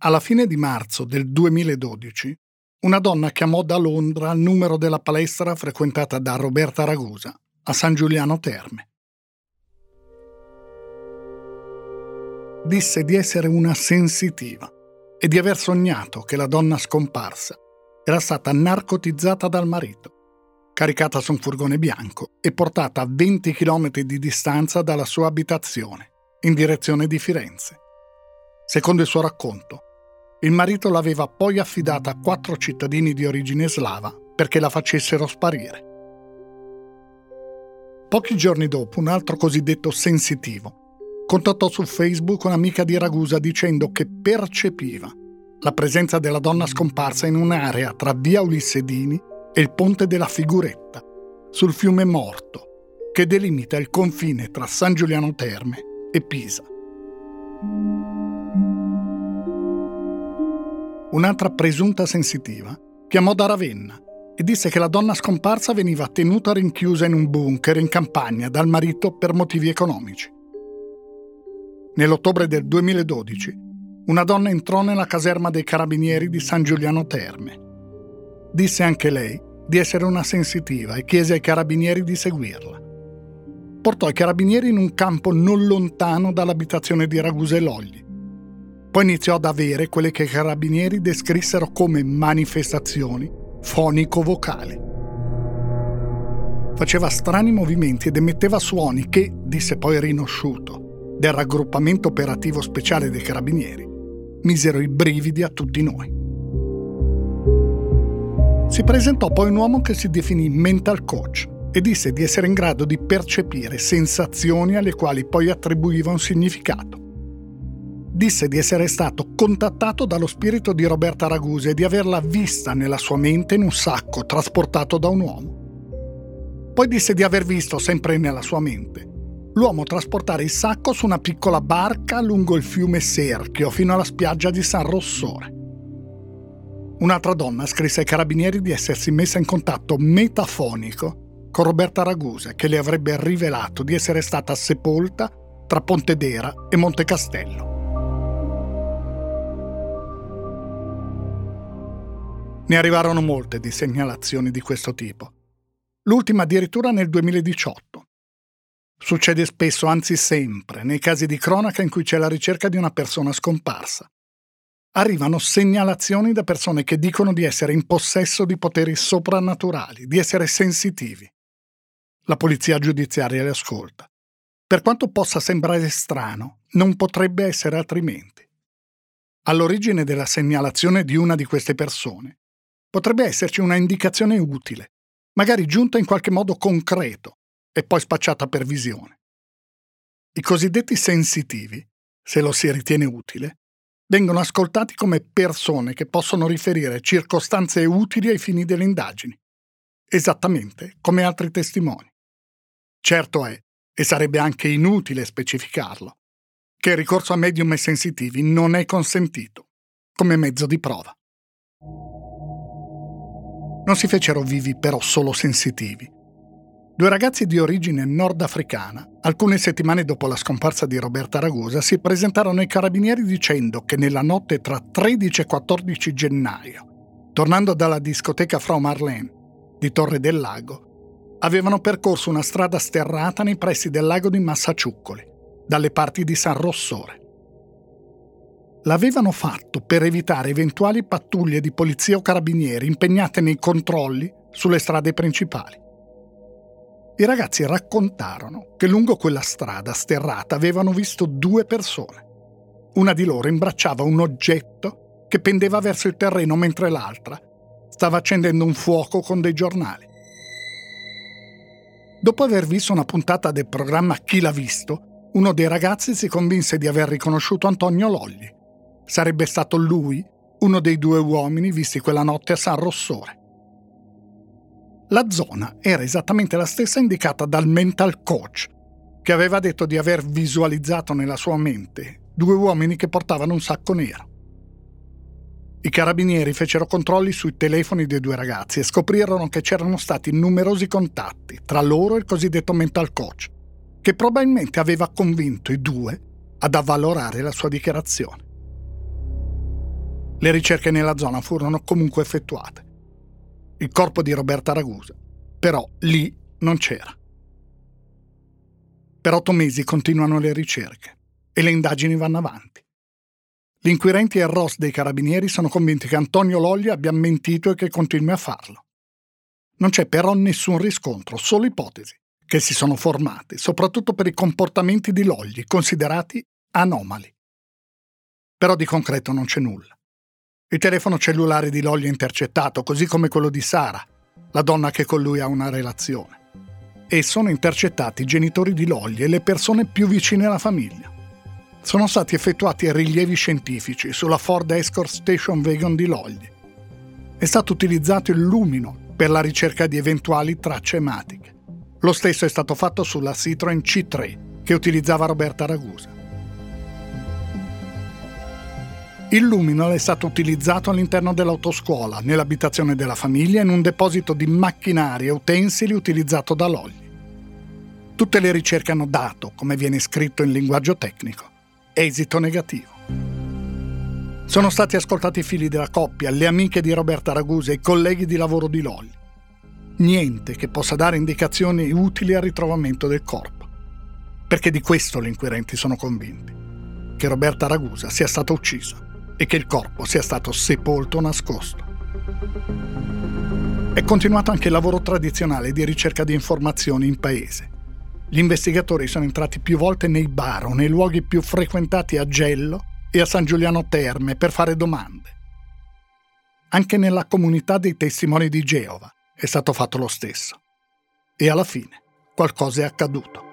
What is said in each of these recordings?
Alla fine di marzo del 2012, una donna chiamò da Londra il numero della palestra frequentata da Roberta Ragusa a San Giuliano Terme. Disse di essere una sensitiva e di aver sognato che la donna scomparsa era stata narcotizzata dal marito, caricata su un furgone bianco e portata a 20 km di distanza dalla sua abitazione, in direzione di Firenze. Secondo il suo racconto, il marito l'aveva poi affidata a quattro cittadini di origine slava perché la facessero sparire. Pochi giorni dopo, un altro cosiddetto sensitivo contattò su Facebook un'amica di Ragusa dicendo che percepiva la presenza della donna scomparsa in un'area tra via Ulissedini e il ponte della Figuretta, sul fiume Morto, che delimita il confine tra San Giuliano Terme e Pisa. Un'altra presunta sensitiva chiamò da Ravenna e disse che la donna scomparsa veniva tenuta rinchiusa in un bunker in campagna dal marito per motivi economici. Nell'ottobre del 2012 una donna entrò nella caserma dei carabinieri di San Giuliano Terme. Disse anche lei di essere una sensitiva e chiese ai carabinieri di seguirla. Portò i carabinieri in un campo non lontano dall'abitazione di Ragusa e Logli poi iniziò ad avere quelle che i carabinieri descrissero come manifestazioni fonico-vocali. Faceva strani movimenti ed emetteva suoni che, disse poi rinosciuto, del raggruppamento operativo speciale dei carabinieri, misero i brividi a tutti noi. Si presentò poi un uomo che si definì mental coach e disse di essere in grado di percepire sensazioni alle quali poi attribuiva un significato disse di essere stato contattato dallo spirito di Roberta Ragusa e di averla vista nella sua mente in un sacco trasportato da un uomo. Poi disse di aver visto, sempre nella sua mente, l'uomo trasportare il sacco su una piccola barca lungo il fiume Serchio fino alla spiaggia di San Rossore. Un'altra donna scrisse ai carabinieri di essersi messa in contatto metafonico con Roberta Ragusa che le avrebbe rivelato di essere stata sepolta tra Pontedera e Monte Ne arrivarono molte di segnalazioni di questo tipo. L'ultima addirittura nel 2018. Succede spesso, anzi sempre, nei casi di cronaca in cui c'è la ricerca di una persona scomparsa. Arrivano segnalazioni da persone che dicono di essere in possesso di poteri soprannaturali, di essere sensitivi. La polizia giudiziaria le ascolta. Per quanto possa sembrare strano, non potrebbe essere altrimenti. All'origine della segnalazione di una di queste persone potrebbe esserci una indicazione utile, magari giunta in qualche modo concreto e poi spacciata per visione. I cosiddetti sensitivi, se lo si ritiene utile, vengono ascoltati come persone che possono riferire circostanze utili ai fini delle indagini, esattamente come altri testimoni. Certo è, e sarebbe anche inutile specificarlo, che il ricorso a medium e sensitivi non è consentito come mezzo di prova. Non si fecero vivi però solo sensitivi. Due ragazzi di origine nordafricana, alcune settimane dopo la scomparsa di Roberta Ragusa, si presentarono ai carabinieri dicendo che nella notte tra 13 e 14 gennaio, tornando dalla discoteca Frau Marlene di Torre del Lago, avevano percorso una strada sterrata nei pressi del lago di Massaciuccoli, dalle parti di San Rossore. L'avevano fatto per evitare eventuali pattuglie di polizia o carabinieri impegnate nei controlli sulle strade principali. I ragazzi raccontarono che lungo quella strada sterrata avevano visto due persone. Una di loro imbracciava un oggetto che pendeva verso il terreno mentre l'altra stava accendendo un fuoco con dei giornali. Dopo aver visto una puntata del programma Chi l'ha visto, uno dei ragazzi si convinse di aver riconosciuto Antonio Logli, Sarebbe stato lui uno dei due uomini visti quella notte a San Rossore. La zona era esattamente la stessa indicata dal mental coach, che aveva detto di aver visualizzato nella sua mente due uomini che portavano un sacco nero. I carabinieri fecero controlli sui telefoni dei due ragazzi e scoprirono che c'erano stati numerosi contatti tra loro e il cosiddetto mental coach, che probabilmente aveva convinto i due ad avvalorare la sua dichiarazione. Le ricerche nella zona furono comunque effettuate. Il corpo di Roberta Ragusa, però, lì non c'era. Per otto mesi continuano le ricerche e le indagini vanno avanti. Gli inquirenti e il ROS dei carabinieri sono convinti che Antonio Loglia abbia mentito e che continui a farlo. Non c'è però nessun riscontro, solo ipotesi, che si sono formate, soprattutto per i comportamenti di Logli, considerati anomali. Però di concreto non c'è nulla. Il telefono cellulare di Logli è intercettato, così come quello di Sara, la donna che con lui ha una relazione. E sono intercettati i genitori di Logli e le persone più vicine alla famiglia. Sono stati effettuati rilievi scientifici sulla Ford Escort Station Wagon di Logli. È stato utilizzato il lumino per la ricerca di eventuali tracce ematiche. Lo stesso è stato fatto sulla Citroen C3 che utilizzava Roberta Ragusa. Il luminol è stato utilizzato all'interno dell'autoscuola, nell'abitazione della famiglia e in un deposito di macchinari e utensili utilizzato da Logli. Tutte le ricerche hanno dato, come viene scritto in linguaggio tecnico, esito negativo. Sono stati ascoltati i figli della coppia, le amiche di Roberta Ragusa e i colleghi di lavoro di Logli. Niente che possa dare indicazioni utili al ritrovamento del corpo. Perché di questo gli inquirenti sono convinti, che Roberta Ragusa sia stata uccisa e che il corpo sia stato sepolto nascosto. È continuato anche il lavoro tradizionale di ricerca di informazioni in paese. Gli investigatori sono entrati più volte nei bar o nei luoghi più frequentati a Gello e a San Giuliano Terme per fare domande. Anche nella comunità dei testimoni di Geova è stato fatto lo stesso. E alla fine qualcosa è accaduto.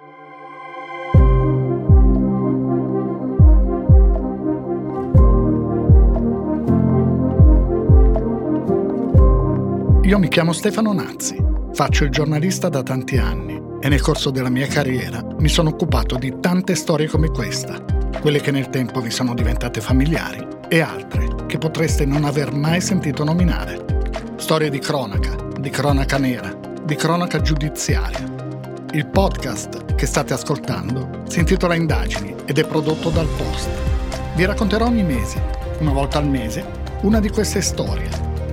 Io mi chiamo Stefano Nazzi, faccio il giornalista da tanti anni e nel corso della mia carriera mi sono occupato di tante storie come questa, quelle che nel tempo vi sono diventate familiari e altre che potreste non aver mai sentito nominare. Storie di cronaca, di cronaca nera, di cronaca giudiziaria. Il podcast che state ascoltando si intitola Indagini ed è prodotto dal Post. Vi racconterò ogni mese, una volta al mese, una di queste storie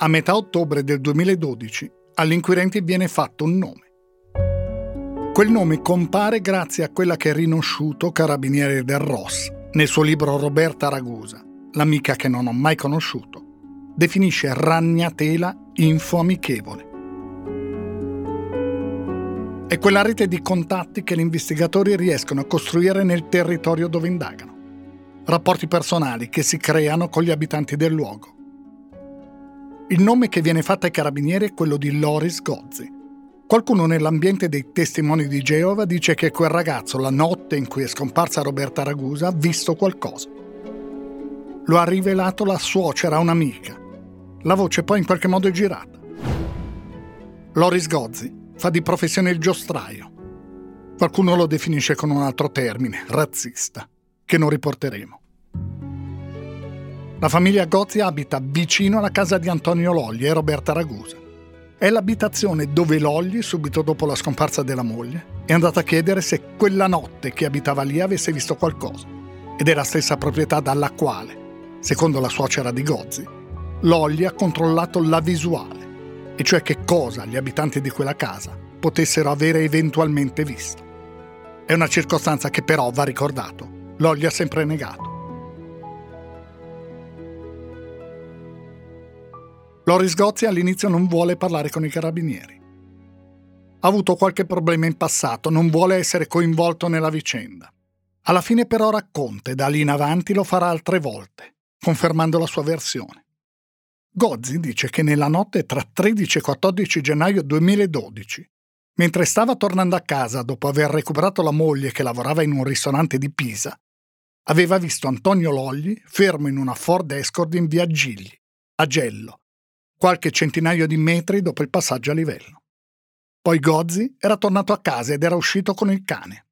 A metà ottobre del 2012 agli inquirenti viene fatto un nome. Quel nome compare grazie a quella che è rinosciuto carabiniere del Ross nel suo libro Roberta Ragusa, l'amica che non ho mai conosciuto, definisce ragnatela info amichevole. È quella rete di contatti che gli investigatori riescono a costruire nel territorio dove indagano. Rapporti personali che si creano con gli abitanti del luogo il nome che viene fatto ai carabinieri è quello di Loris Gozzi. Qualcuno nell'ambiente dei testimoni di Geova dice che quel ragazzo, la notte in cui è scomparsa Roberta Ragusa, ha visto qualcosa. Lo ha rivelato la suocera, un'amica. La voce poi in qualche modo è girata. Loris Gozzi fa di professione il giostraio. Qualcuno lo definisce con un altro termine, razzista, che non riporteremo. La famiglia Gozzi abita vicino alla casa di Antonio Logli e Roberta Ragusa. È l'abitazione dove Logli, subito dopo la scomparsa della moglie, è andata a chiedere se quella notte che abitava lì avesse visto qualcosa. Ed è la stessa proprietà dalla quale, secondo la suocera di Gozzi, Logli ha controllato la visuale, e cioè che cosa gli abitanti di quella casa potessero avere eventualmente visto. È una circostanza che però, va ricordato, Logli ha sempre negato. Loris Gozzi all'inizio non vuole parlare con i carabinieri. Ha avuto qualche problema in passato, non vuole essere coinvolto nella vicenda. Alla fine però racconta e da lì in avanti lo farà altre volte, confermando la sua versione. Gozzi dice che nella notte tra 13 e 14 gennaio 2012, Mentre stava tornando a casa dopo aver recuperato la moglie che lavorava in un ristorante di Pisa, aveva visto Antonio Logli fermo in una Ford Escort in via Gigli, a Gello, qualche centinaio di metri dopo il passaggio a livello. Poi Gozzi era tornato a casa ed era uscito con il cane.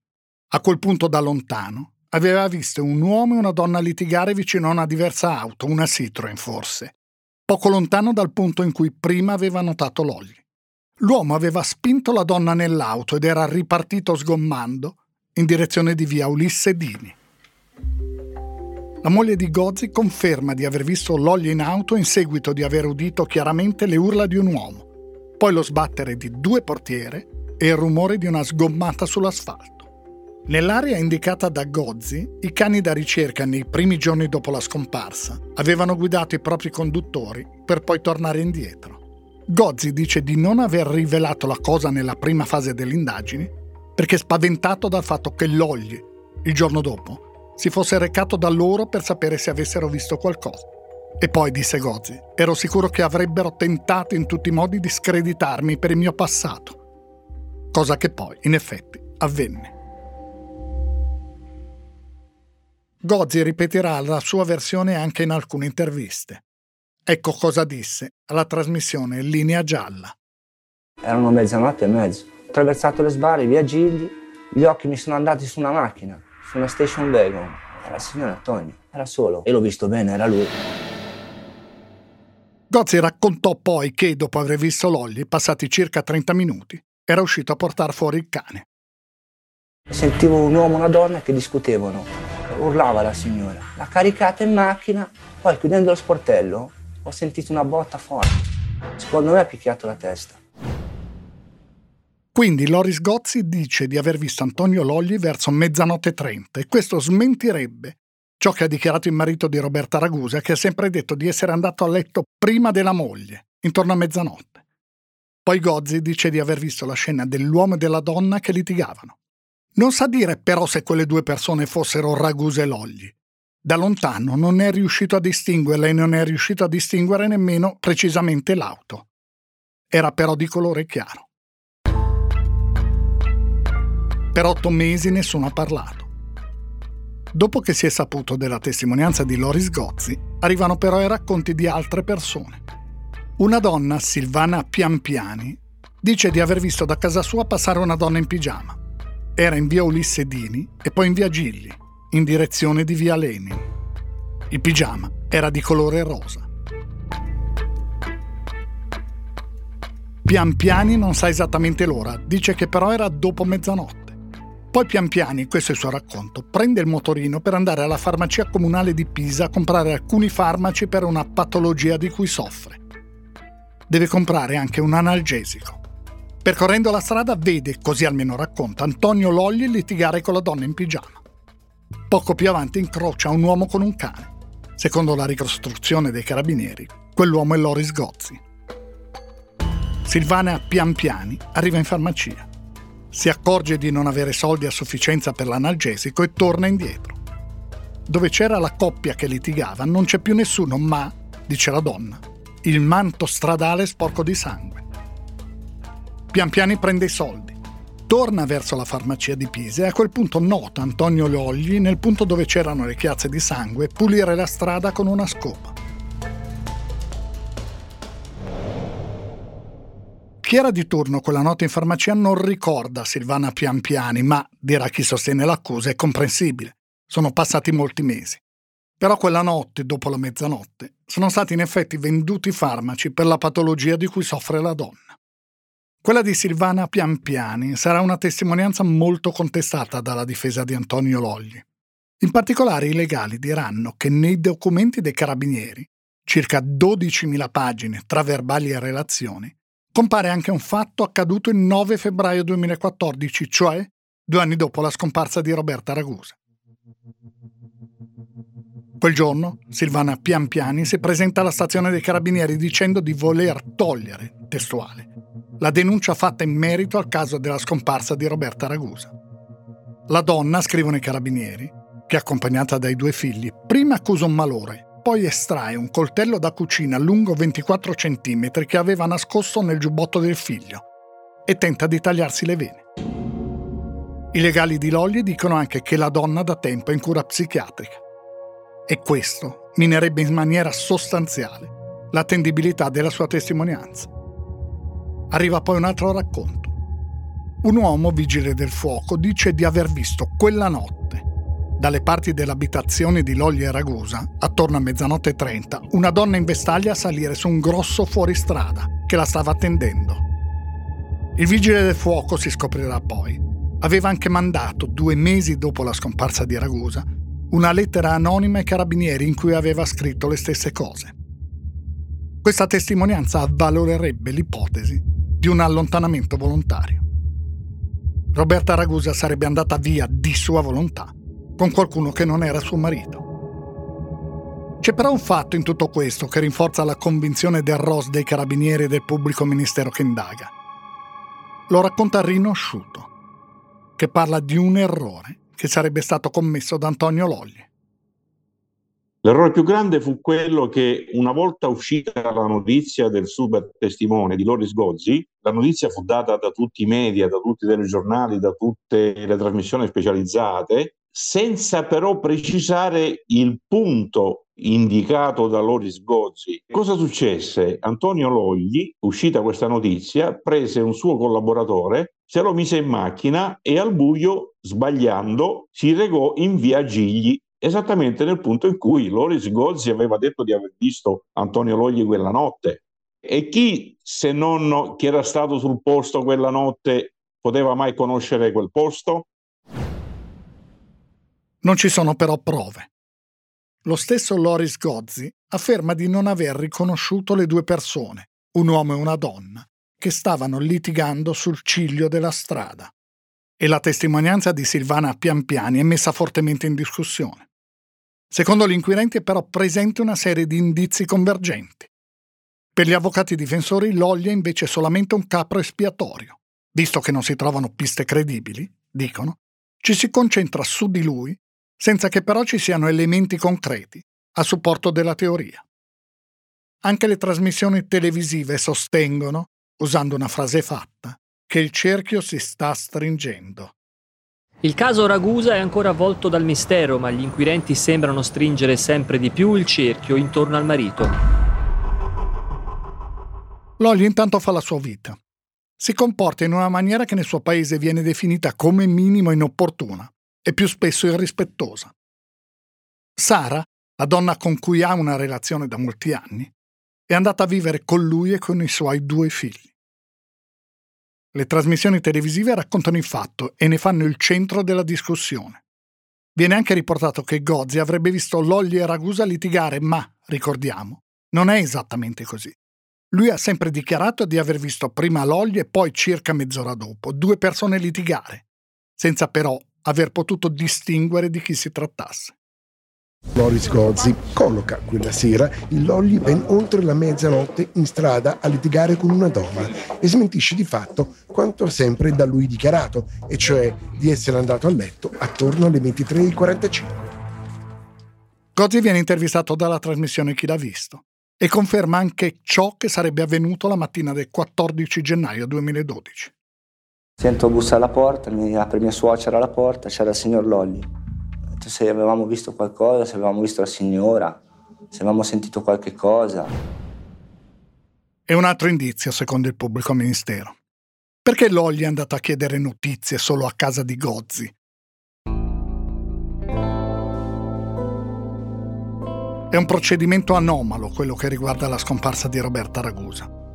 A quel punto da lontano aveva visto un uomo e una donna litigare vicino a una diversa auto, una Citroen forse, poco lontano dal punto in cui prima aveva notato Logli. L'uomo aveva spinto la donna nell'auto ed era ripartito sgommando in direzione di via Ulisse Dini. La moglie di Gozzi conferma di aver visto Logli in auto in seguito di aver udito chiaramente le urla di un uomo, poi lo sbattere di due portiere e il rumore di una sgommata sull'asfalto. Nell'area indicata da Gozzi, i cani da ricerca nei primi giorni dopo la scomparsa avevano guidato i propri conduttori per poi tornare indietro. Gozzi dice di non aver rivelato la cosa nella prima fase delle indagini perché spaventato dal fatto che Logli, il giorno dopo, si fosse recato da loro per sapere se avessero visto qualcosa. E poi, disse Gozzi, ero sicuro che avrebbero tentato in tutti i modi di screditarmi per il mio passato. Cosa che poi, in effetti, avvenne. Gozzi ripeterà la sua versione anche in alcune interviste. Ecco cosa disse alla trasmissione Linea Gialla. Erano mezzanotte e mezzo. Ho attraversato le sbarre, via Gigli, gli occhi mi sono andati su una macchina, su una station wagon. Era il signor Antonio, era solo. E l'ho visto bene, era lui. Gozzi raccontò poi che, dopo aver visto Lolli, passati circa 30 minuti, era uscito a portare fuori il cane. Sentivo un uomo e una donna che discutevano. Urlava la signora. L'ha caricata in macchina, poi chiudendo lo sportello ho sentito una botta forte. Secondo me ha picchiato la testa. Quindi Loris Gozzi dice di aver visto Antonio Logli verso mezzanotte 30 e questo smentirebbe ciò che ha dichiarato il marito di Roberta Ragusa, che ha sempre detto di essere andato a letto prima della moglie, intorno a mezzanotte. Poi Gozzi dice di aver visto la scena dell'uomo e della donna che litigavano. Non sa dire però se quelle due persone fossero Ragusa e Logli, da lontano non è riuscito a distinguerla e non è riuscito a distinguere nemmeno precisamente l'auto. Era però di colore chiaro. Per otto mesi nessuno ha parlato. Dopo che si è saputo della testimonianza di Loris Gozzi, arrivano però i racconti di altre persone. Una donna, Silvana Piampiani, dice di aver visto da casa sua passare una donna in pigiama. Era in via Ulisse Dini e poi in via Gigli, in direzione di via Lenin. Il pigiama era di colore rosa. Pian Piani non sa esattamente l'ora, dice che però era dopo mezzanotte. Poi Pian Piani, questo è il suo racconto, prende il motorino per andare alla farmacia comunale di Pisa a comprare alcuni farmaci per una patologia di cui soffre. Deve comprare anche un analgesico. Percorrendo la strada vede, così almeno racconta, Antonio Logli litigare con la donna in pigiama. Poco più avanti incrocia un uomo con un cane. Secondo la ricostruzione dei carabinieri, quell'uomo è Loris Gozzi. Silvana Pianpiani arriva in farmacia. Si accorge di non avere soldi a sufficienza per l'analgesico e torna indietro. Dove c'era la coppia che litigava non c'è più nessuno, ma, dice la donna, il manto stradale sporco di sangue. Pianpiani prende i soldi torna verso la farmacia di Pisa e a quel punto nota Antonio Logli nel punto dove c'erano le chiazze di sangue pulire la strada con una scopa. Chi era di turno quella notte in farmacia non ricorda Silvana Pianpiani, ma, dirà chi sostiene l'accusa, è comprensibile. Sono passati molti mesi. Però quella notte, dopo la mezzanotte, sono stati in effetti venduti farmaci per la patologia di cui soffre la donna. Quella di Silvana Pianpiani sarà una testimonianza molto contestata dalla difesa di Antonio Logli. In particolare i legali diranno che nei documenti dei carabinieri, circa 12.000 pagine tra verbali e relazioni, compare anche un fatto accaduto il 9 febbraio 2014, cioè due anni dopo la scomparsa di Roberta Ragusa. Quel giorno Silvana Pianpiani si presenta alla stazione dei carabinieri dicendo di voler togliere, testuale, la denuncia fatta in merito al caso della scomparsa di Roberta Ragusa. La donna, scrivono i carabinieri, che accompagnata dai due figli, prima accusa un malore, poi estrae un coltello da cucina lungo 24 cm che aveva nascosto nel giubbotto del figlio. e tenta di tagliarsi le vene. I legali di Logli dicono anche che la donna da tempo è in cura psichiatrica. E questo minerebbe in maniera sostanziale l'attendibilità della sua testimonianza. Arriva poi un altro racconto. Un uomo vigile del fuoco dice di aver visto quella notte, dalle parti dell'abitazione di Logli e Ragusa, attorno a mezzanotte 30, una donna in vestaglia salire su un grosso fuoristrada che la stava attendendo. Il vigile del fuoco, si scoprirà poi, aveva anche mandato, due mesi dopo la scomparsa di Ragusa, una lettera anonima ai carabinieri in cui aveva scritto le stesse cose. Questa testimonianza avvalorerebbe l'ipotesi di un allontanamento volontario. Roberta Ragusa sarebbe andata via di sua volontà con qualcuno che non era suo marito. C'è però un fatto in tutto questo che rinforza la convinzione del ROS dei carabinieri e del pubblico ministero che indaga. Lo racconta Rino Asciuto, che parla di un errore che sarebbe stato commesso da Antonio Logli. L'errore più grande fu quello che una volta uscita la notizia del super testimone di Loris Gozzi, la notizia fu data da tutti i media, da tutti i telegiornali, da tutte le trasmissioni specializzate, senza però precisare il punto indicato da Loris Gozzi. Cosa successe? Antonio Logli, uscita questa notizia, prese un suo collaboratore, se lo mise in macchina e al buio, sbagliando, si regò in via Gigli esattamente nel punto in cui Loris Gozzi aveva detto di aver visto Antonio Logli quella notte. E chi, se non chi era stato sul posto quella notte, poteva mai conoscere quel posto? Non ci sono però prove. Lo stesso Loris Gozzi afferma di non aver riconosciuto le due persone, un uomo e una donna, che stavano litigando sul ciglio della strada. E la testimonianza di Silvana Pianpiani è messa fortemente in discussione. Secondo gli inquirenti è però presente una serie di indizi convergenti. Per gli avvocati difensori Loglia è invece solamente un capro espiatorio. Visto che non si trovano piste credibili, dicono, ci si concentra su di lui senza che però ci siano elementi concreti a supporto della teoria. Anche le trasmissioni televisive sostengono, usando una frase fatta, che il cerchio si sta stringendo. Il caso Ragusa è ancora avvolto dal mistero, ma gli inquirenti sembrano stringere sempre di più il cerchio intorno al marito. Lolli intanto fa la sua vita. Si comporta in una maniera che nel suo paese viene definita come minimo inopportuna e più spesso irrispettosa. Sara, la donna con cui ha una relazione da molti anni, è andata a vivere con lui e con i suoi due figli. Le trasmissioni televisive raccontano il fatto e ne fanno il centro della discussione. Viene anche riportato che Gozzi avrebbe visto Logli e Ragusa litigare, ma, ricordiamo, non è esattamente così. Lui ha sempre dichiarato di aver visto prima Logli e poi, circa mezz'ora dopo, due persone litigare, senza però aver potuto distinguere di chi si trattasse. Loris Gozzi colloca quella sera il Lolli ben oltre la mezzanotte in strada a litigare con una donna e smentisce di fatto quanto sempre da lui dichiarato, e cioè di essere andato a letto attorno alle 23.45. Gozzi viene intervistato dalla trasmissione Chi l'ha visto e conferma anche ciò che sarebbe avvenuto la mattina del 14 gennaio 2012. Sento bussare alla porta, mi apre mia suocera alla porta, c'era il signor Lolli. Se avevamo visto qualcosa, se avevamo visto la signora, se avevamo sentito qualche cosa. E un altro indizio, secondo il pubblico ministero. Perché Lolli è andato a chiedere notizie solo a casa di Gozzi? È un procedimento anomalo quello che riguarda la scomparsa di Roberta Ragusa.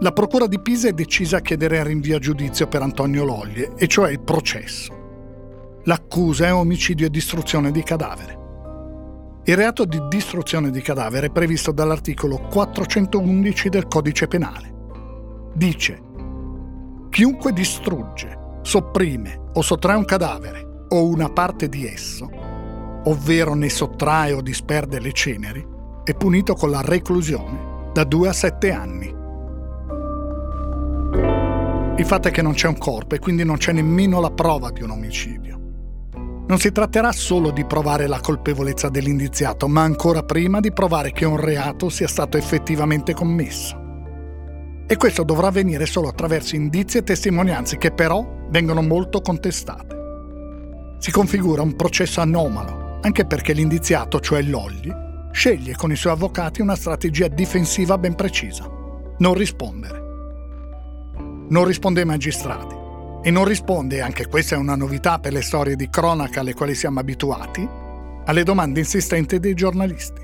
La Procura di Pisa è decisa a chiedere rinvio a giudizio per Antonio Loglie, e cioè il processo. L'accusa è omicidio e distruzione di cadavere. Il reato di distruzione di cadavere è previsto dall'articolo 411 del Codice Penale. Dice Chiunque distrugge, sopprime o sottrae un cadavere o una parte di esso, ovvero ne sottrae o disperde le ceneri, è punito con la reclusione da 2 a 7 anni il fatto è che non c'è un corpo e quindi non c'è nemmeno la prova di un omicidio. Non si tratterà solo di provare la colpevolezza dell'indiziato, ma ancora prima di provare che un reato sia stato effettivamente commesso. E questo dovrà avvenire solo attraverso indizi e testimonianze che però vengono molto contestate. Si configura un processo anomalo, anche perché l'indiziato, cioè Lolli, sceglie con i suoi avvocati una strategia difensiva ben precisa. Non rispondere. Non risponde ai magistrati e non risponde, anche questa è una novità per le storie di cronaca alle quali siamo abituati, alle domande insistenti dei giornalisti.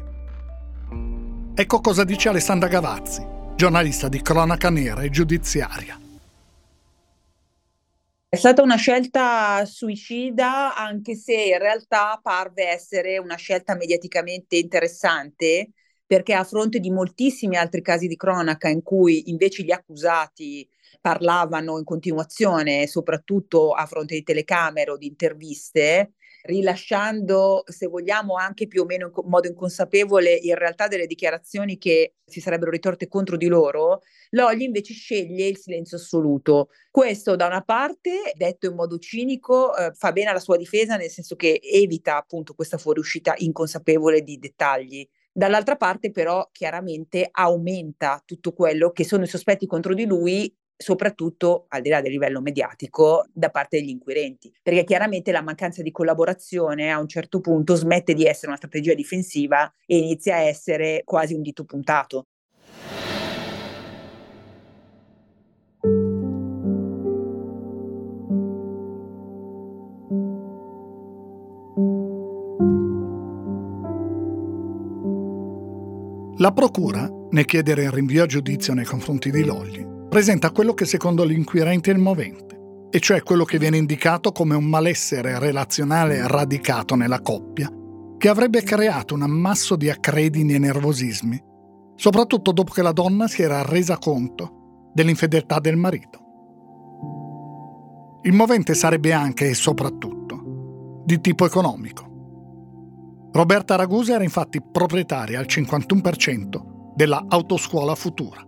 Ecco cosa dice Alessandra Gavazzi, giornalista di cronaca nera e giudiziaria. È stata una scelta suicida, anche se in realtà parve essere una scelta mediaticamente interessante, perché a fronte di moltissimi altri casi di cronaca in cui invece gli accusati parlavano in continuazione, soprattutto a fronte di telecamere o di interviste, rilasciando, se vogliamo, anche più o meno in modo inconsapevole in realtà delle dichiarazioni che si sarebbero ritorte contro di loro, Logli invece sceglie il silenzio assoluto. Questo da una parte, detto in modo cinico, eh, fa bene alla sua difesa, nel senso che evita appunto questa fuoriuscita inconsapevole di dettagli. Dall'altra parte però chiaramente aumenta tutto quello che sono i sospetti contro di lui soprattutto al di là del livello mediatico da parte degli inquirenti, perché chiaramente la mancanza di collaborazione a un certo punto smette di essere una strategia difensiva e inizia a essere quasi un dito puntato. La Procura, nel chiedere il rinvio a giudizio nei confronti di Logli, presenta quello che secondo l'inquirente è il movente, e cioè quello che viene indicato come un malessere relazionale radicato nella coppia, che avrebbe creato un ammasso di accredini e nervosismi, soprattutto dopo che la donna si era resa conto dell'infedeltà del marito. Il movente sarebbe anche e soprattutto di tipo economico. Roberta Ragusa era infatti proprietaria al 51% della autoscuola Futura.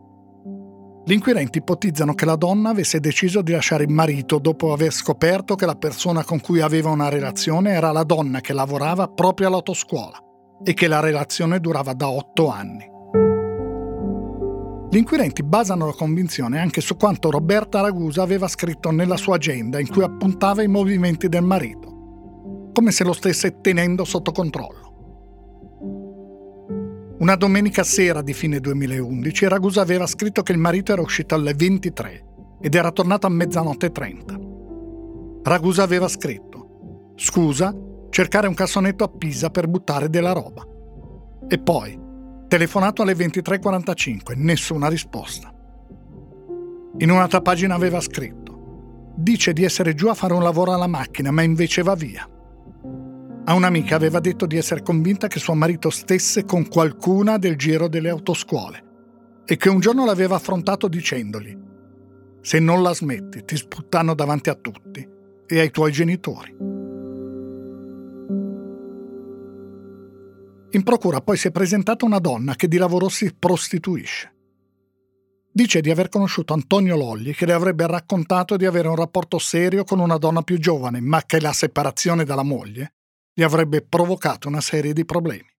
Gli inquirenti ipotizzano che la donna avesse deciso di lasciare il marito dopo aver scoperto che la persona con cui aveva una relazione era la donna che lavorava proprio all'autoscuola e che la relazione durava da otto anni. Gli inquirenti basano la convinzione anche su quanto Roberta Ragusa aveva scritto nella sua agenda in cui appuntava i movimenti del marito, come se lo stesse tenendo sotto controllo. Una domenica sera di fine 2011 Ragusa aveva scritto che il marito era uscito alle 23 ed era tornato a mezzanotte 30. Ragusa aveva scritto Scusa, cercare un cassonetto a Pisa per buttare della roba. E poi, telefonato alle 23.45, nessuna risposta. In un'altra pagina aveva scritto Dice di essere giù a fare un lavoro alla macchina, ma invece va via. A un'amica aveva detto di essere convinta che suo marito stesse con qualcuna del giro delle autoscuole e che un giorno l'aveva affrontato dicendogli se non la smetti ti sputtano davanti a tutti e ai tuoi genitori. In procura poi si è presentata una donna che di lavoro si prostituisce. Dice di aver conosciuto Antonio Lolli che le avrebbe raccontato di avere un rapporto serio con una donna più giovane, ma che la separazione dalla moglie gli avrebbe provocato una serie di problemi.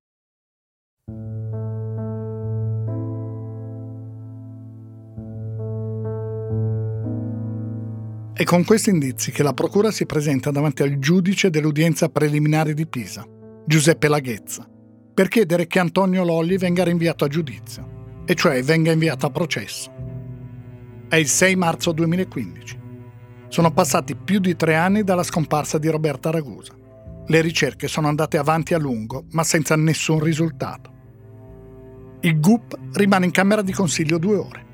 È con questi indizi che la Procura si presenta davanti al giudice dell'udienza preliminare di Pisa, Giuseppe Laghezza, per chiedere che Antonio Lolli venga rinviato a giudizio, e cioè venga inviato a processo. È il 6 marzo 2015. Sono passati più di tre anni dalla scomparsa di Roberta Ragusa. Le ricerche sono andate avanti a lungo, ma senza nessun risultato. Il GUP rimane in camera di consiglio due ore.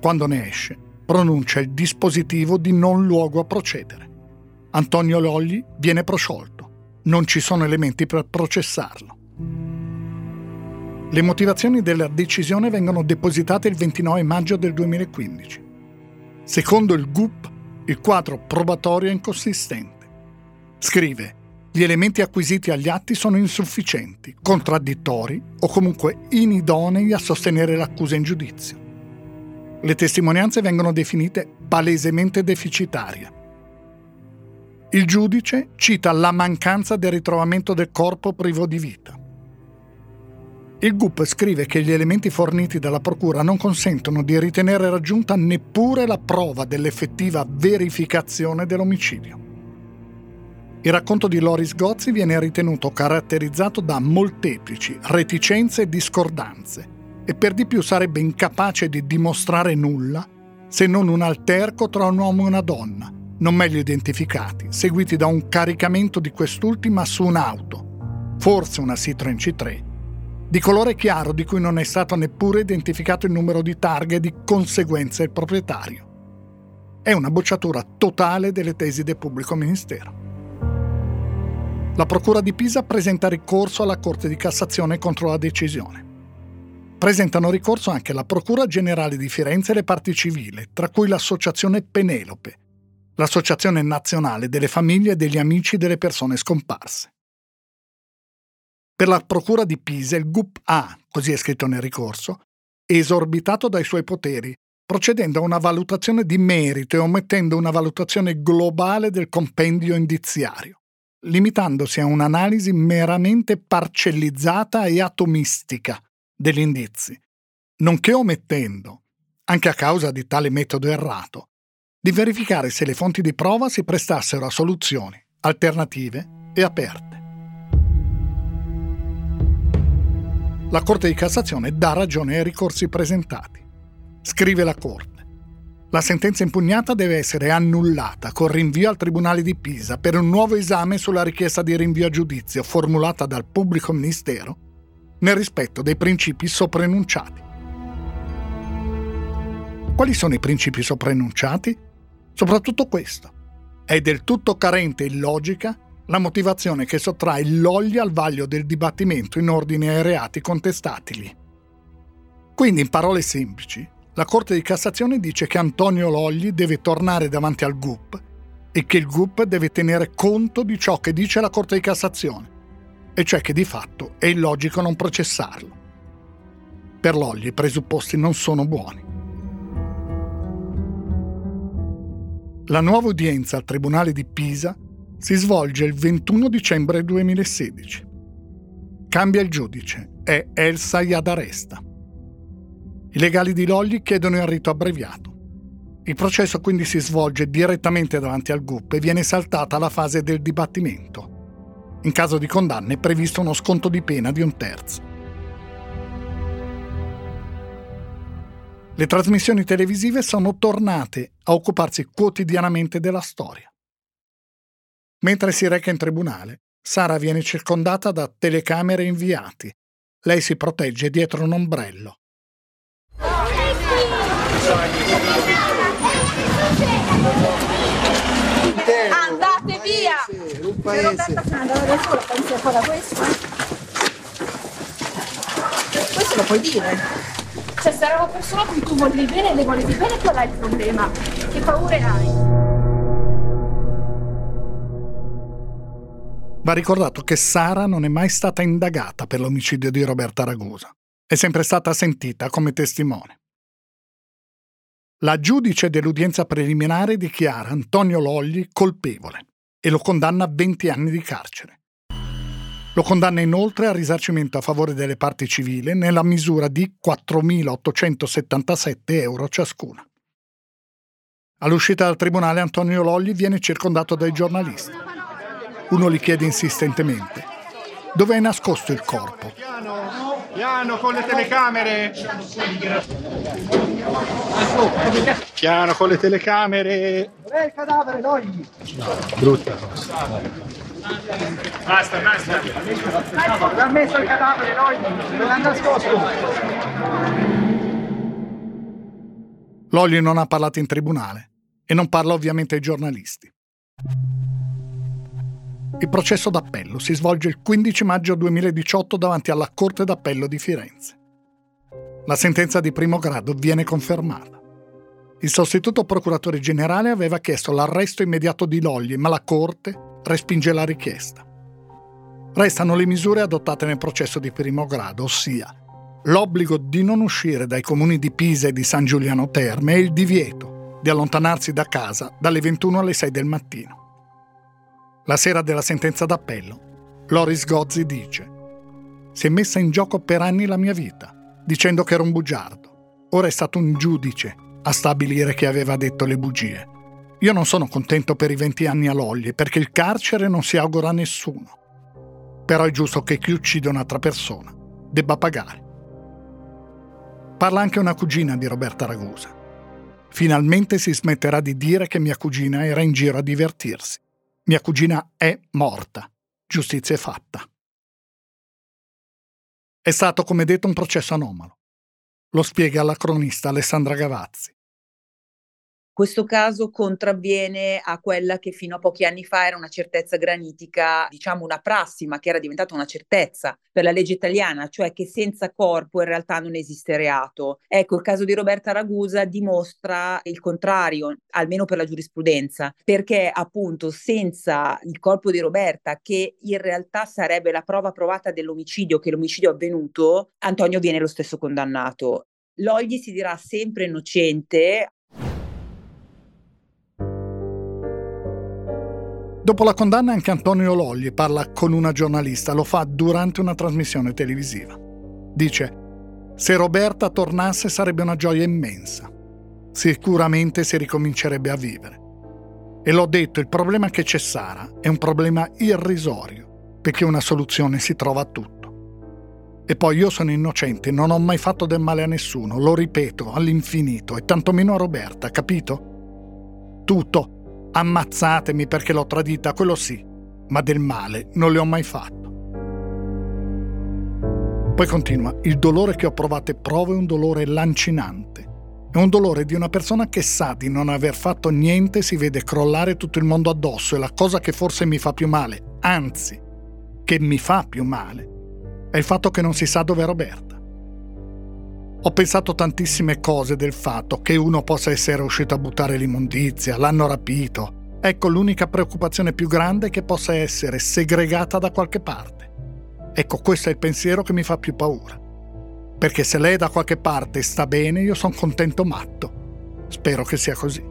Quando ne esce, pronuncia il dispositivo di non luogo a procedere. Antonio Logli viene prosciolto. Non ci sono elementi per processarlo. Le motivazioni della decisione vengono depositate il 29 maggio del 2015. Secondo il GUP, il quadro probatorio è inconsistente. Scrive gli elementi acquisiti agli atti sono insufficienti, contraddittori o comunque inidonei a sostenere l'accusa in giudizio. Le testimonianze vengono definite palesemente deficitarie. Il giudice cita la mancanza del ritrovamento del corpo privo di vita. Il GUP scrive che gli elementi forniti dalla Procura non consentono di ritenere raggiunta neppure la prova dell'effettiva verificazione dell'omicidio. Il racconto di Loris Gozzi viene ritenuto caratterizzato da molteplici reticenze e discordanze e per di più sarebbe incapace di dimostrare nulla se non un alterco tra un uomo e una donna, non meglio identificati, seguiti da un caricamento di quest'ultima su un'auto, forse una Citroen C3, di colore chiaro di cui non è stato neppure identificato il numero di targa e di conseguenza il proprietario. È una bocciatura totale delle tesi del pubblico ministero. La Procura di Pisa presenta ricorso alla Corte di Cassazione contro la decisione. Presentano ricorso anche la Procura Generale di Firenze e le parti civili, tra cui l'Associazione Penelope, l'Associazione Nazionale delle Famiglie e degli Amici delle Persone Scomparse. Per la Procura di Pisa il GUP A, così è scritto nel ricorso, è esorbitato dai suoi poteri, procedendo a una valutazione di merito e omettendo una valutazione globale del compendio indiziario limitandosi a un'analisi meramente parcellizzata e atomistica degli indizi, nonché omettendo, anche a causa di tale metodo errato, di verificare se le fonti di prova si prestassero a soluzioni alternative e aperte. La Corte di Cassazione dà ragione ai ricorsi presentati. Scrive la Corte. La sentenza impugnata deve essere annullata con rinvio al Tribunale di Pisa per un nuovo esame sulla richiesta di rinvio a giudizio formulata dal pubblico ministero nel rispetto dei principi sopraenunciati. Quali sono i principi sopraenunciati? Soprattutto questo. È del tutto carente e illogica la motivazione che sottrae l'oglia al vaglio del dibattimento in ordine ai reati contestatili. Quindi, in parole semplici, la Corte di Cassazione dice che Antonio Logli deve tornare davanti al GUP e che il GUP deve tenere conto di ciò che dice la Corte di Cassazione, e cioè che di fatto è illogico non processarlo. Per Logli i presupposti non sono buoni. La nuova udienza al Tribunale di Pisa si svolge il 21 dicembre 2016. Cambia il giudice, è Elsa Iadaresta. I legali di Logli chiedono il rito abbreviato. Il processo quindi si svolge direttamente davanti al GUP e viene saltata la fase del dibattimento. In caso di condanna è previsto uno sconto di pena di un terzo. Le trasmissioni televisive sono tornate a occuparsi quotidianamente della storia. Mentre si reca in tribunale, Sara viene circondata da telecamere inviati. Lei si protegge dietro un ombrello Andate via! Un paese. da sola, pensi ancora questo? Questo lo puoi dire. Cioè, sarà una persona a cui tu volevi bene e le volevi bene, qual è il problema? Che paure hai? Va ricordato che Sara non è mai stata indagata per l'omicidio di Roberta Ragusa. È sempre stata sentita come testimone. La giudice dell'udienza preliminare dichiara Antonio Logli colpevole e lo condanna a 20 anni di carcere. Lo condanna inoltre al risarcimento a favore delle parti civili nella misura di 4.877 euro ciascuna. All'uscita dal tribunale Antonio Logli viene circondato dai giornalisti. Uno gli chiede insistentemente dove è nascosto il corpo. Piano con le telecamere. Piano con le telecamere. Dov'è il cadavere, Logli? No, brutta cosa. Basta, basta. Dove ha messo il cadavere, Logli? Dove l'ha nascosto? Logli non ha parlato in tribunale e non parla ovviamente ai giornalisti. Il processo d'appello si svolge il 15 maggio 2018 davanti alla Corte d'Appello di Firenze. La sentenza di primo grado viene confermata. Il sostituto procuratore generale aveva chiesto l'arresto immediato di Logli, ma la Corte respinge la richiesta. Restano le misure adottate nel processo di primo grado, ossia l'obbligo di non uscire dai comuni di Pisa e di San Giuliano Terme e il divieto di allontanarsi da casa dalle 21 alle 6 del mattino. La sera della sentenza d'appello, Loris Gozzi dice si è messa in gioco per anni la mia vita, dicendo che ero un bugiardo. Ora è stato un giudice a stabilire che aveva detto le bugie. Io non sono contento per i 20 anni a Loglie, perché il carcere non si augura a nessuno. Però è giusto che chi uccide un'altra persona debba pagare. Parla anche una cugina di Roberta Ragusa. Finalmente si smetterà di dire che mia cugina era in giro a divertirsi. Mia cugina è morta. Giustizia è fatta. È stato, come detto, un processo anomalo. Lo spiega la cronista Alessandra Gavazzi. Questo caso contravviene a quella che fino a pochi anni fa era una certezza granitica, diciamo una prassi, ma che era diventata una certezza per la legge italiana, cioè che senza corpo in realtà non esiste reato. Ecco, il caso di Roberta Ragusa dimostra il contrario, almeno per la giurisprudenza, perché appunto senza il corpo di Roberta, che in realtà sarebbe la prova provata dell'omicidio, che l'omicidio è avvenuto, Antonio viene lo stesso condannato. Logli si dirà sempre innocente, Dopo la condanna anche Antonio Logli parla con una giornalista, lo fa durante una trasmissione televisiva. Dice, se Roberta tornasse sarebbe una gioia immensa. Sicuramente si ricomincerebbe a vivere. E l'ho detto, il problema che c'è Sara è un problema irrisorio, perché una soluzione si trova a tutto. E poi io sono innocente, non ho mai fatto del male a nessuno, lo ripeto all'infinito, e tantomeno a Roberta, capito? Tutto Ammazzatemi perché l'ho tradita, quello sì, ma del male non le ho mai fatto. Poi continua, il dolore che ho provato e provo è un dolore lancinante. È un dolore di una persona che sa di non aver fatto niente, si vede crollare tutto il mondo addosso e la cosa che forse mi fa più male, anzi, che mi fa più male, è il fatto che non si sa dove è Roberta. Ho pensato tantissime cose del fatto che uno possa essere uscito a buttare l'immondizia, l'hanno rapito. Ecco, l'unica preoccupazione più grande è che possa essere segregata da qualche parte. Ecco, questo è il pensiero che mi fa più paura. Perché se lei da qualche parte sta bene, io sono contento matto. Spero che sia così.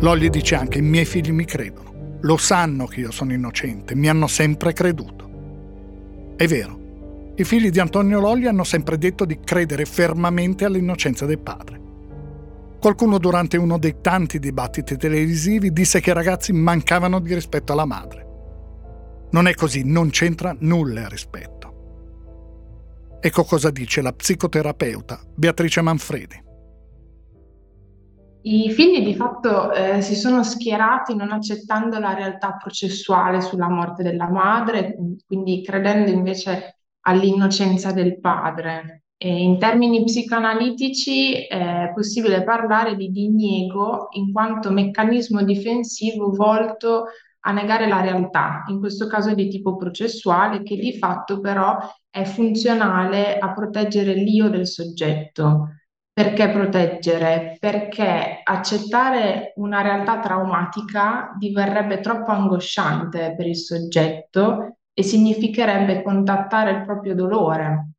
Lolli dice anche: i miei figli mi credono. Lo sanno che io sono innocente, mi hanno sempre creduto. È vero, i figli di Antonio Logli hanno sempre detto di credere fermamente all'innocenza del padre. Qualcuno durante uno dei tanti dibattiti televisivi disse che i ragazzi mancavano di rispetto alla madre. Non è così, non c'entra nulla il rispetto. Ecco cosa dice la psicoterapeuta Beatrice Manfredi. I figli di fatto eh, si sono schierati non accettando la realtà processuale sulla morte della madre, quindi credendo invece all'innocenza del padre. E in termini psicoanalitici è possibile parlare di diniego in quanto meccanismo difensivo volto a negare la realtà, in questo caso di tipo processuale, che di fatto però è funzionale a proteggere l'io del soggetto. Perché proteggere? Perché accettare una realtà traumatica diverrebbe troppo angosciante per il soggetto e significherebbe contattare il proprio dolore,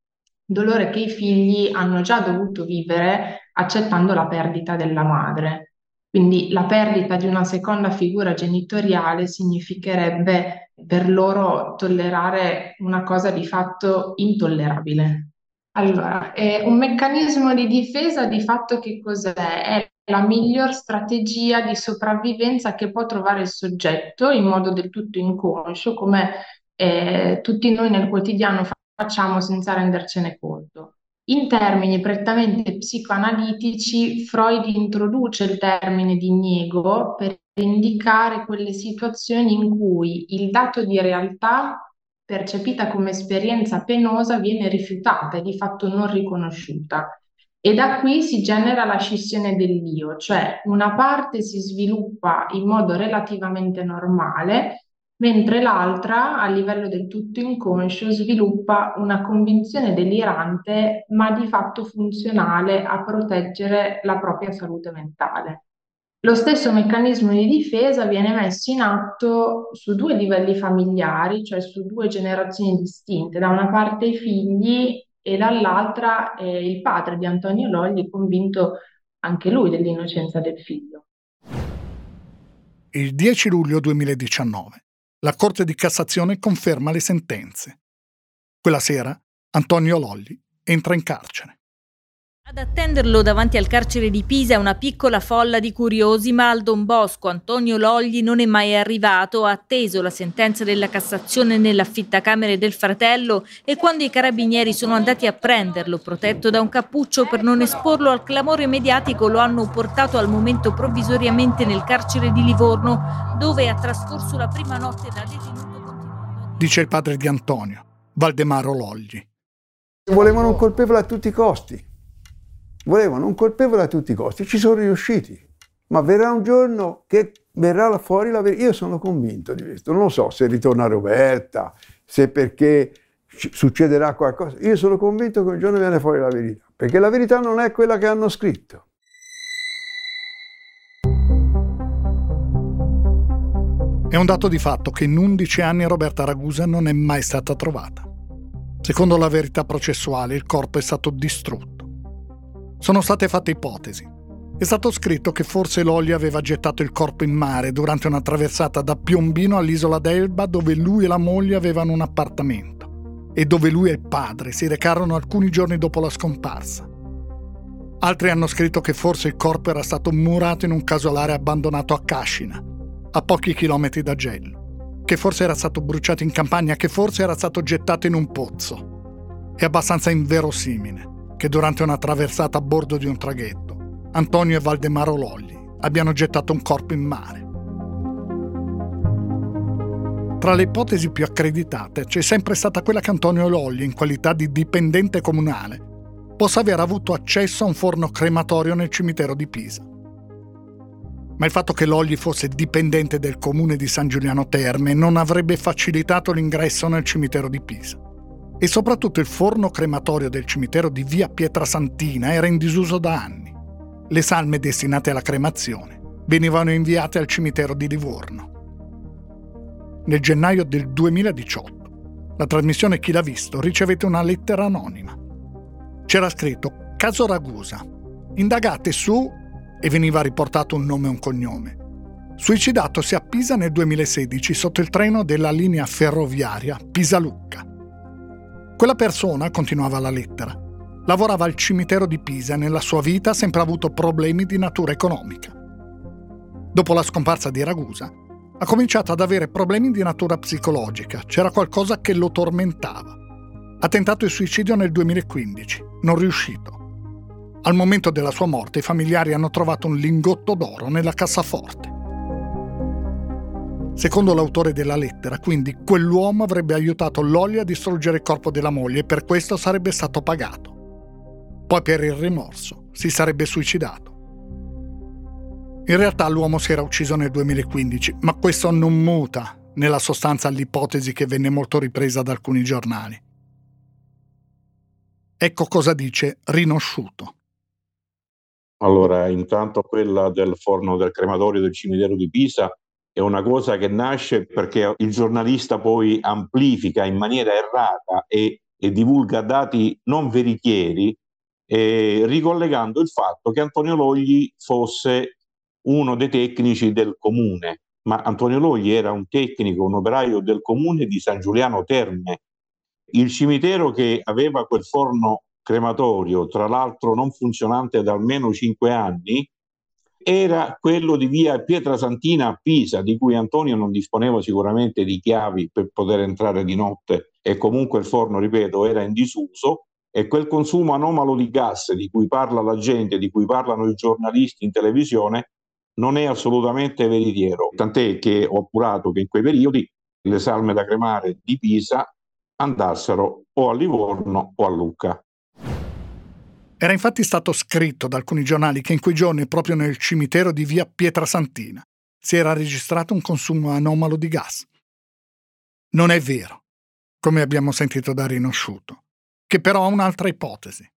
dolore che i figli hanno già dovuto vivere accettando la perdita della madre. Quindi la perdita di una seconda figura genitoriale significherebbe per loro tollerare una cosa di fatto intollerabile. Allora, eh, un meccanismo di difesa di fatto che cos'è? È la miglior strategia di sopravvivenza che può trovare il soggetto in modo del tutto inconscio, come eh, tutti noi nel quotidiano facciamo senza rendercene conto. In termini prettamente psicoanalitici, Freud introduce il termine di niego per indicare quelle situazioni in cui il dato di realtà percepita come esperienza penosa viene rifiutata e di fatto non riconosciuta. E da qui si genera la scissione dell'io, cioè una parte si sviluppa in modo relativamente normale mentre l'altra, a livello del tutto inconscio, sviluppa una convinzione delirante, ma di fatto funzionale a proteggere la propria salute mentale. Lo stesso meccanismo di difesa viene messo in atto su due livelli familiari, cioè su due generazioni distinte, da una parte i figli e dall'altra eh, il padre di Antonio Logli, convinto anche lui dell'innocenza del figlio. Il 10 luglio 2019 La Corte di Cassazione conferma le sentenze. Quella sera Antonio Lolli entra in carcere. Ad attenderlo davanti al carcere di Pisa una piccola folla di curiosi, ma al Don Bosco Antonio Logli non è mai arrivato, ha atteso la sentenza della Cassazione nell'affittacamere del fratello e quando i carabinieri sono andati a prenderlo, protetto da un cappuccio per non esporlo al clamore mediatico, lo hanno portato al momento provvisoriamente nel carcere di Livorno, dove ha trascorso la prima notte da detenuto. Dice il padre di Antonio, Valdemaro Logli. Volevano un colpevole a tutti i costi volevano un colpevole a tutti i costi, ci sono riusciti. Ma verrà un giorno che verrà fuori la verità. Io sono convinto di questo. Non lo so se ritorna Roberta, se perché succederà qualcosa. Io sono convinto che un giorno viene fuori la verità, perché la verità non è quella che hanno scritto. È un dato di fatto che in 11 anni Roberta Ragusa non è mai stata trovata. Secondo la verità processuale, il corpo è stato distrutto. Sono state fatte ipotesi. È stato scritto che forse Lolli aveva gettato il corpo in mare durante una traversata da Piombino all'isola d'Elba dove lui e la moglie avevano un appartamento e dove lui e il padre si recarono alcuni giorni dopo la scomparsa. Altri hanno scritto che forse il corpo era stato murato in un casolare abbandonato a Cascina, a pochi chilometri da Gello, che forse era stato bruciato in campagna, che forse era stato gettato in un pozzo. È abbastanza inverosimile che durante una traversata a bordo di un traghetto, Antonio e Valdemaro Logli abbiano gettato un corpo in mare. Tra le ipotesi più accreditate c'è sempre stata quella che Antonio Logli, in qualità di dipendente comunale, possa aver avuto accesso a un forno crematorio nel cimitero di Pisa. Ma il fatto che Logli fosse dipendente del comune di San Giuliano Terme non avrebbe facilitato l'ingresso nel cimitero di Pisa e soprattutto il forno crematorio del cimitero di via Pietrasantina era in disuso da anni. Le salme destinate alla cremazione venivano inviate al cimitero di Livorno. Nel gennaio del 2018, la trasmissione Chi l'ha visto ricevette una lettera anonima. C'era scritto Caso Ragusa, indagate su e veniva riportato un nome e un cognome. Suicidatosi a Pisa nel 2016 sotto il treno della linea ferroviaria Pisa-Lucca. Quella persona, continuava la lettera, lavorava al cimitero di Pisa e nella sua vita ha sempre avuto problemi di natura economica. Dopo la scomparsa di Ragusa, ha cominciato ad avere problemi di natura psicologica, c'era qualcosa che lo tormentava. Ha tentato il suicidio nel 2015, non riuscito. Al momento della sua morte i familiari hanno trovato un lingotto d'oro nella cassaforte. Secondo l'autore della lettera, quindi, quell'uomo avrebbe aiutato Lolli a distruggere il corpo della moglie e per questo sarebbe stato pagato. Poi per il rimorso si sarebbe suicidato. In realtà l'uomo si era ucciso nel 2015, ma questo non muta nella sostanza l'ipotesi che venne molto ripresa da alcuni giornali. Ecco cosa dice Rinosciuto. Allora, intanto quella del forno del crematorio del cimitero di Pisa è una cosa che nasce perché il giornalista poi amplifica in maniera errata e, e divulga dati non veritieri, eh, ricollegando il fatto che Antonio Logli fosse uno dei tecnici del comune, ma Antonio Logli era un tecnico, un operaio del comune di San Giuliano Terme. Il cimitero che aveva quel forno crematorio, tra l'altro non funzionante da almeno cinque anni, era quello di via Pietrasantina a Pisa, di cui Antonio non disponeva sicuramente di chiavi per poter entrare di notte e comunque il forno, ripeto, era in disuso e quel consumo anomalo di gas di cui parla la gente, di cui parlano i giornalisti in televisione, non è assolutamente veritiero. Tant'è che ho appurato che in quei periodi le salme da cremare di Pisa andassero o a Livorno o a Lucca. Era infatti stato scritto da alcuni giornali che in quei giorni, proprio nel cimitero di via Pietrasantina, si era registrato un consumo anomalo di gas. Non è vero, come abbiamo sentito da Rinosciuto, che però ha un'altra ipotesi.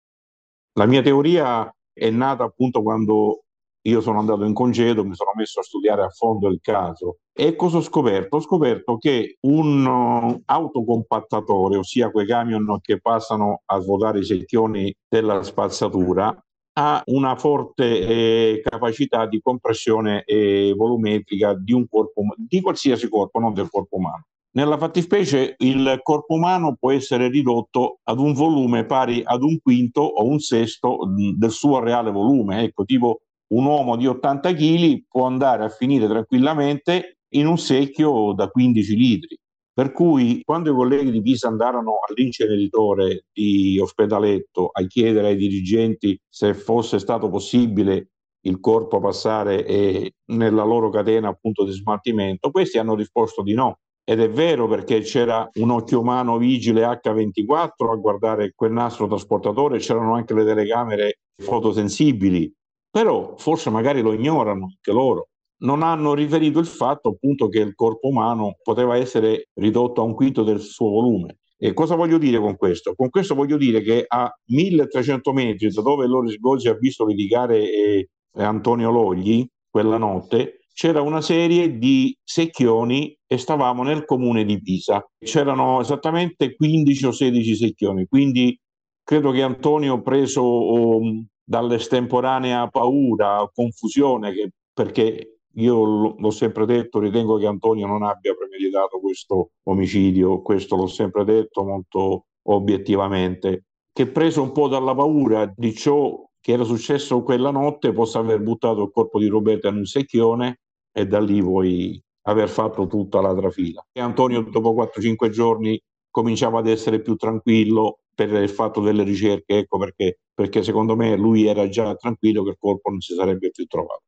La mia teoria è nata appunto quando io sono andato in congedo, mi sono messo a studiare a fondo il caso e cosa ho scoperto? Ho scoperto che un uh, autocompattatore, ossia quei camion che passano a svuotare i secchioni della spazzatura, ha una forte eh, capacità di compressione eh, volumetrica di un corpo, di qualsiasi corpo, non del corpo umano. Nella fattispecie il corpo umano può essere ridotto ad un volume pari ad un quinto o un sesto del suo reale volume. Ecco, tipo un uomo di 80 kg può andare a finire tranquillamente in un secchio da 15 litri. Per cui quando i colleghi di Pisa andarono all'inceneritore di Ospedaletto a chiedere ai dirigenti se fosse stato possibile il corpo passare eh, nella loro catena appunto di smaltimento, questi hanno risposto di no. Ed è vero perché c'era un occhio umano vigile H24 a guardare quel nastro trasportatore, c'erano anche le telecamere fotosensibili, però forse magari lo ignorano anche loro non hanno riferito il fatto appunto che il corpo umano poteva essere ridotto a un quinto del suo volume. E cosa voglio dire con questo? Con questo voglio dire che a 1300 metri da dove Loris Gozzi ha visto litigare Antonio Logli quella notte, c'era una serie di secchioni e stavamo nel comune di Pisa. C'erano esattamente 15 o 16 secchioni, quindi credo che Antonio, preso um, dall'estemporanea paura, confusione, che, perché io l'ho sempre detto, ritengo che Antonio non abbia premeditato questo omicidio, questo l'ho sempre detto molto obiettivamente, che preso un po' dalla paura di ciò che era successo quella notte possa aver buttato il corpo di Roberta in un secchione e da lì poi aver fatto tutta la trafila. E Antonio dopo 4-5 giorni cominciava ad essere più tranquillo per il fatto delle ricerche, ecco perché, perché secondo me lui era già tranquillo che il corpo non si sarebbe più trovato.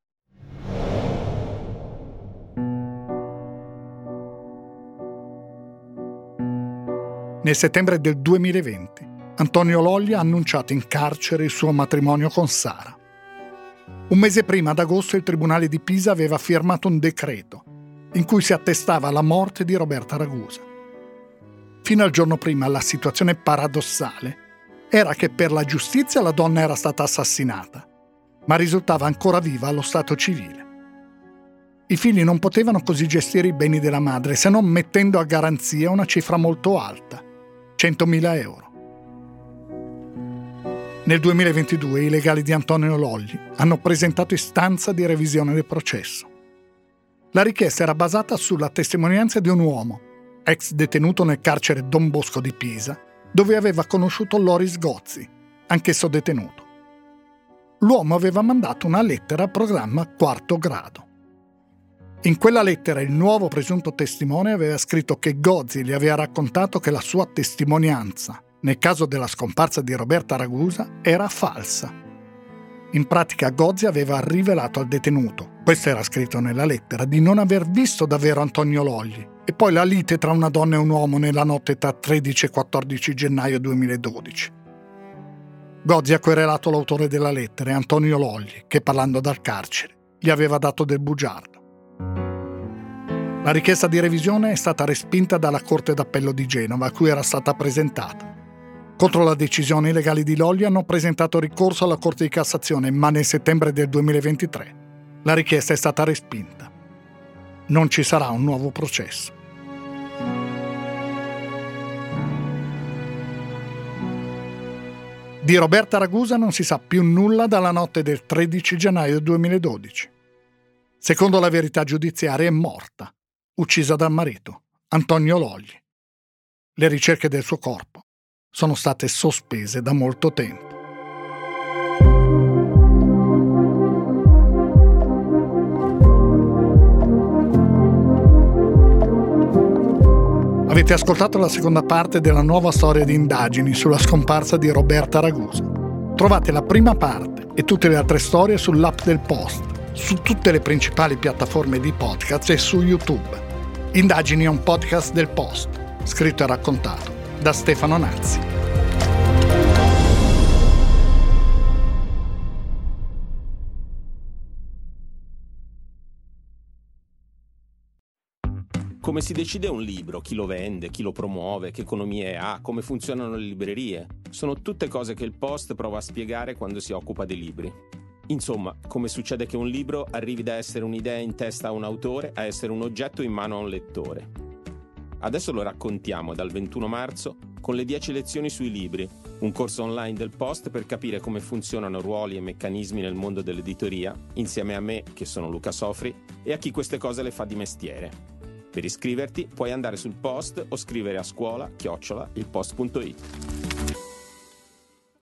Nel settembre del 2020, Antonio Loglia ha annunciato in carcere il suo matrimonio con Sara. Un mese prima, ad agosto, il Tribunale di Pisa aveva firmato un decreto in cui si attestava la morte di Roberta Ragusa. Fino al giorno prima la situazione paradossale era che per la giustizia la donna era stata assassinata, ma risultava ancora viva allo stato civile. I figli non potevano così gestire i beni della madre se non mettendo a garanzia una cifra molto alta, 100.000 euro. Nel 2022 i legali di Antonio Logli hanno presentato istanza di revisione del processo. La richiesta era basata sulla testimonianza di un uomo, ex detenuto nel carcere Don Bosco di Pisa, dove aveva conosciuto Loris Gozzi, anch'esso detenuto. L'uomo aveva mandato una lettera al programma quarto grado. In quella lettera il nuovo presunto testimone aveva scritto che Gozzi gli aveva raccontato che la sua testimonianza, nel caso della scomparsa di Roberta Ragusa, era falsa. In pratica Gozzi aveva rivelato al detenuto, questo era scritto nella lettera, di non aver visto davvero Antonio Logli e poi la lite tra una donna e un uomo nella notte tra 13 e 14 gennaio 2012. Gozzi ha querelato l'autore della lettera, Antonio Logli, che parlando dal carcere gli aveva dato del bugiardo. La richiesta di revisione è stata respinta dalla Corte d'Appello di Genova, a cui era stata presentata. Contro la decisione i legali di Loglia hanno presentato ricorso alla Corte di Cassazione, ma nel settembre del 2023 la richiesta è stata respinta. Non ci sarà un nuovo processo. Di Roberta Ragusa non si sa più nulla dalla notte del 13 gennaio 2012. Secondo la verità giudiziaria è morta, uccisa dal marito, Antonio Logli. Le ricerche del suo corpo sono state sospese da molto tempo. Avete ascoltato la seconda parte della nuova storia di indagini sulla scomparsa di Roberta Ragusa. Trovate la prima parte e tutte le altre storie sull'app del Post su tutte le principali piattaforme di podcast e su YouTube. Indagini è un podcast del Post, scritto e raccontato da Stefano Nazzi. come si decide un libro, chi lo vende, chi lo promuove, che economie ha, come funzionano le librerie. Sono tutte cose che il Post prova a spiegare quando si occupa dei libri. Insomma, come succede che un libro arrivi da essere un'idea in testa a un autore a essere un oggetto in mano a un lettore. Adesso lo raccontiamo dal 21 marzo con le 10 lezioni sui libri, un corso online del Post per capire come funzionano ruoli e meccanismi nel mondo dell'editoria, insieme a me, che sono Luca Sofri, e a chi queste cose le fa di mestiere. Per iscriverti puoi andare sul post o scrivere a scuola chiocciola ilpost.it.